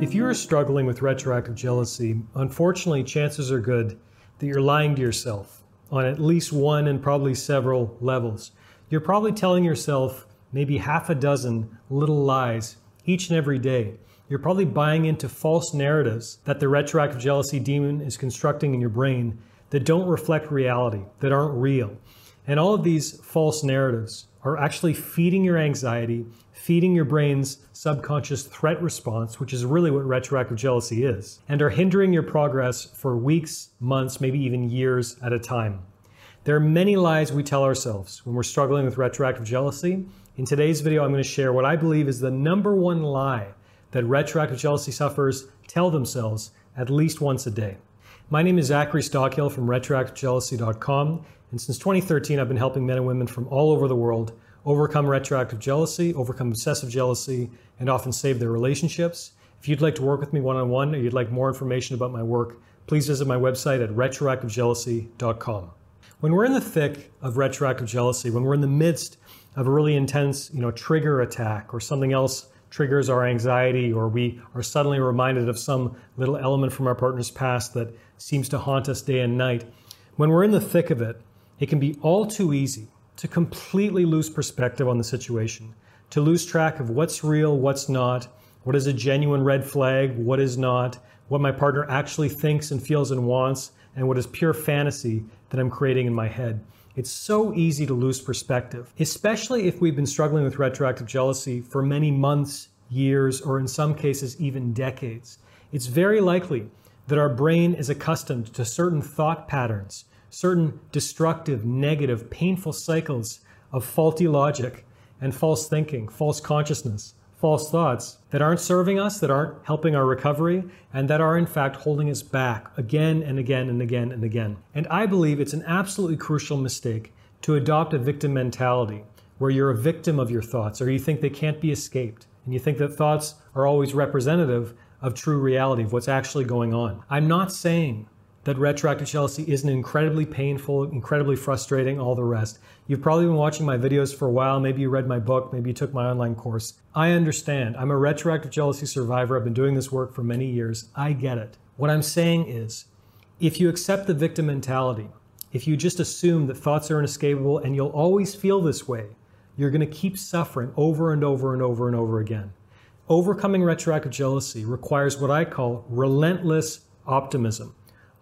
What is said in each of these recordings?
If you are struggling with retroactive jealousy, unfortunately, chances are good that you're lying to yourself on at least one and probably several levels. You're probably telling yourself maybe half a dozen little lies each and every day. You're probably buying into false narratives that the retroactive jealousy demon is constructing in your brain that don't reflect reality, that aren't real. And all of these false narratives are actually feeding your anxiety, feeding your brain's subconscious threat response, which is really what retroactive jealousy is, and are hindering your progress for weeks, months, maybe even years at a time. There are many lies we tell ourselves when we're struggling with retroactive jealousy. In today's video, I'm going to share what I believe is the number one lie that retroactive jealousy sufferers tell themselves at least once a day. My name is Zachary Stockill from retroactivejealousy.com, and since 2013, I've been helping men and women from all over the world overcome retroactive jealousy, overcome obsessive jealousy, and often save their relationships. If you'd like to work with me one on one or you'd like more information about my work, please visit my website at retroactivejealousy.com. When we're in the thick of retroactive jealousy, when we're in the midst of a really intense, you know, trigger attack or something else triggers our anxiety or we are suddenly reminded of some little element from our partner's past that seems to haunt us day and night. When we're in the thick of it, it can be all too easy to completely lose perspective on the situation, to lose track of what's real, what's not, what is a genuine red flag, what is not, what my partner actually thinks and feels and wants, and what is pure fantasy that I'm creating in my head. It's so easy to lose perspective, especially if we've been struggling with retroactive jealousy for many months, years, or in some cases, even decades. It's very likely that our brain is accustomed to certain thought patterns certain destructive, negative, painful cycles of faulty logic and false thinking, false consciousness, false thoughts that aren't serving us, that aren't helping our recovery, and that are in fact holding us back again and again and again and again. And I believe it's an absolutely crucial mistake to adopt a victim mentality where you're a victim of your thoughts or you think they can't be escaped and you think that thoughts are always representative of true reality, of what's actually going on. I'm not saying that retroactive jealousy isn't incredibly painful, incredibly frustrating, all the rest. You've probably been watching my videos for a while. Maybe you read my book. Maybe you took my online course. I understand. I'm a retroactive jealousy survivor. I've been doing this work for many years. I get it. What I'm saying is, if you accept the victim mentality, if you just assume that thoughts are inescapable and you'll always feel this way, you're going to keep suffering over and over and over and over again. Overcoming retroactive jealousy requires what I call relentless optimism.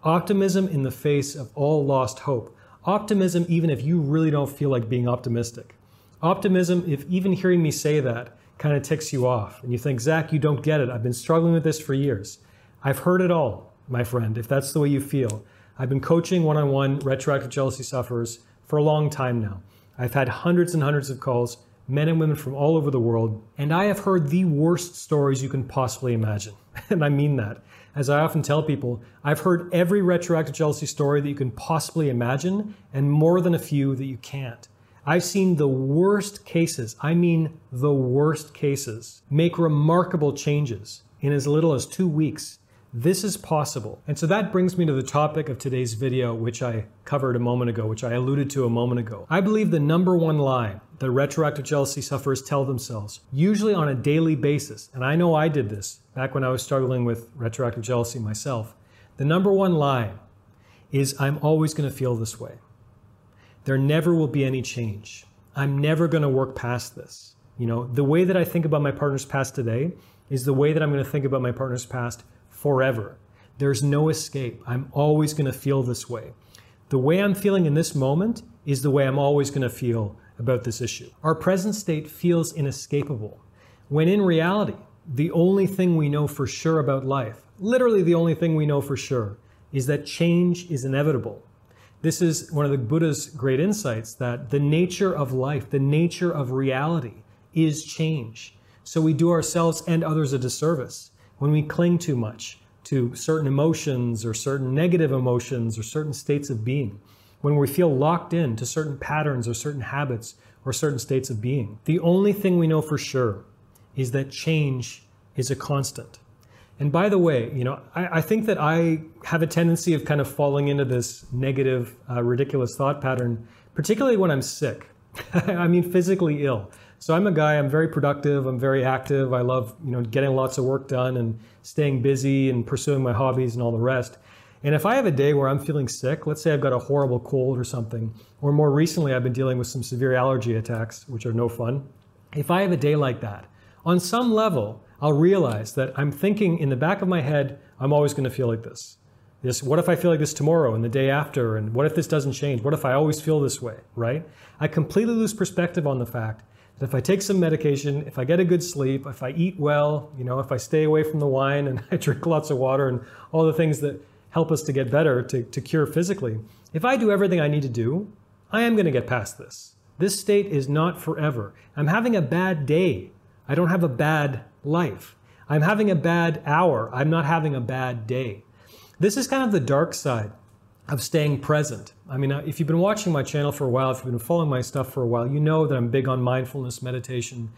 Optimism in the face of all lost hope. Optimism, even if you really don't feel like being optimistic. Optimism, if even hearing me say that kind of ticks you off and you think, Zach, you don't get it. I've been struggling with this for years. I've heard it all, my friend, if that's the way you feel. I've been coaching one on one retroactive jealousy sufferers for a long time now. I've had hundreds and hundreds of calls, men and women from all over the world, and I have heard the worst stories you can possibly imagine. And I mean that. As I often tell people, I've heard every retroactive jealousy story that you can possibly imagine, and more than a few that you can't. I've seen the worst cases, I mean the worst cases, make remarkable changes in as little as two weeks this is possible. And so that brings me to the topic of today's video, which I covered a moment ago, which I alluded to a moment ago. I believe the number one lie that retroactive jealousy sufferers tell themselves, usually on a daily basis, and I know I did this back when I was struggling with retroactive jealousy myself. The number one lie is I'm always going to feel this way. There never will be any change. I'm never going to work past this. You know, the way that I think about my partner's past today is the way that I'm going to think about my partner's past forever. There's no escape. I'm always going to feel this way. The way I'm feeling in this moment is the way I'm always going to feel about this issue. Our present state feels inescapable, when in reality, the only thing we know for sure about life, literally the only thing we know for sure, is that change is inevitable. This is one of the Buddha's great insights that the nature of life, the nature of reality, is change. So we do ourselves and others a disservice when we cling too much to certain emotions or certain negative emotions or certain states of being, when we feel locked in to certain patterns or certain habits or certain states of being. The only thing we know for sure is that change is a constant. And by the way, you know, I, I think that I have a tendency of kind of falling into this negative, uh, ridiculous thought pattern, particularly when I'm sick. I mean physically ill. So I'm a guy, I'm very productive, I'm very active. I love, you know, getting lots of work done and staying busy and pursuing my hobbies and all the rest. And if I have a day where I'm feeling sick, let's say I've got a horrible cold or something, or more recently I've been dealing with some severe allergy attacks, which are no fun. If I have a day like that, on some level, I'll realize that I'm thinking in the back of my head, I'm always going to feel like this. This, what if I feel like this tomorrow and the day after? And what if this doesn't change? What if I always feel this way, right? I completely lose perspective on the fact that if I take some medication, if I get a good sleep, if I eat well, you know, if I stay away from the wine and I drink lots of water and all the things that help us to get better, to, to cure physically, if I do everything I need to do, I am going to get past this. This state is not forever. I'm having a bad day. I don't have a bad life. I'm having a bad hour. I'm not having a bad day. This is kind of the dark side of staying present. I mean, uh, if you've been watching my channel for a while, if you've been following my stuff for a while, you know that I'm big on mindfulness, meditation,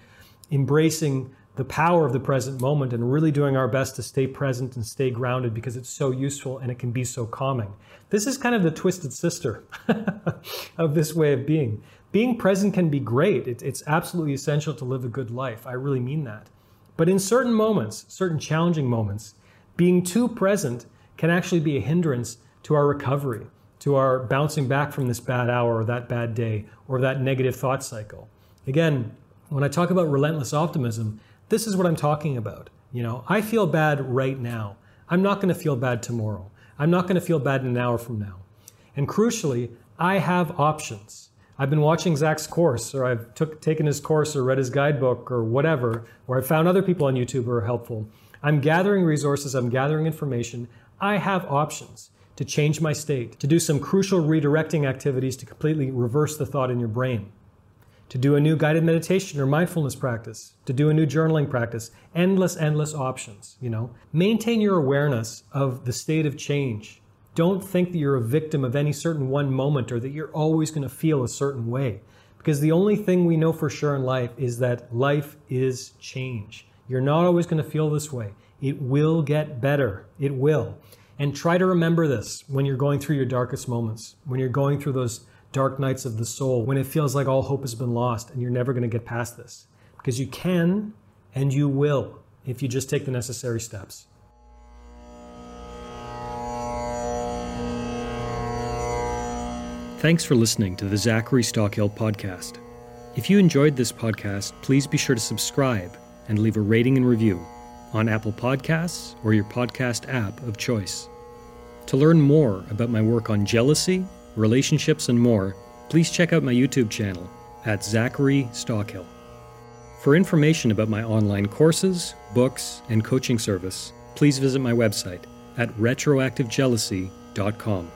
embracing the power of the present moment and really doing our best to stay present and stay grounded because it's so useful and it can be so calming. This is kind of the twisted sister of this way of being. Being present can be great. it's absolutely essential to live a good life. I really mean that. But in certain moments, certain challenging moments, being too present can actually be a hindrance to our recovery, to our bouncing back from this bad hour or that bad day or that negative thought cycle. Again, when I talk about relentless optimism, this is what I'm talking about. You know, I feel bad right now. I'm not going to feel bad tomorrow. I'm not going to feel bad in an hour from now. And crucially, I have options. I've been watching Zach's course, or I've took, taken his course, or read his guidebook, or whatever, or I've found other people on YouTube who are helpful. I'm gathering resources, I'm gathering information. I have options to change my state, to do some crucial redirecting activities to completely reverse the thought in your brain, to do a new guided meditation or mindfulness practice, to do a new journaling practice. Endless, endless options, you know. Maintain your awareness of the state of change. Don't think that you're a victim of any certain one moment or that you're always going to feel a certain way. Because the only thing we know for sure in life is that life is change. You're not always going to feel this way. It will get better. It will. And try to remember this when you're going through your darkest moments, when you're going through those dark nights of the soul, when it feels like all hope has been lost and you're never going to get past this. Because you can and you will if you just take the necessary steps. Thanks for listening to the Zachary Stockill podcast. If you enjoyed this podcast, please be sure to subscribe and leave a rating and review on Apple Podcasts or your podcast app of choice. To learn more about my work on jealousy, relationships, and more, please check out my YouTube channel at Zachary Stockill. For information about my online courses, books, and coaching service, please visit my website at retroactivejealousy.com.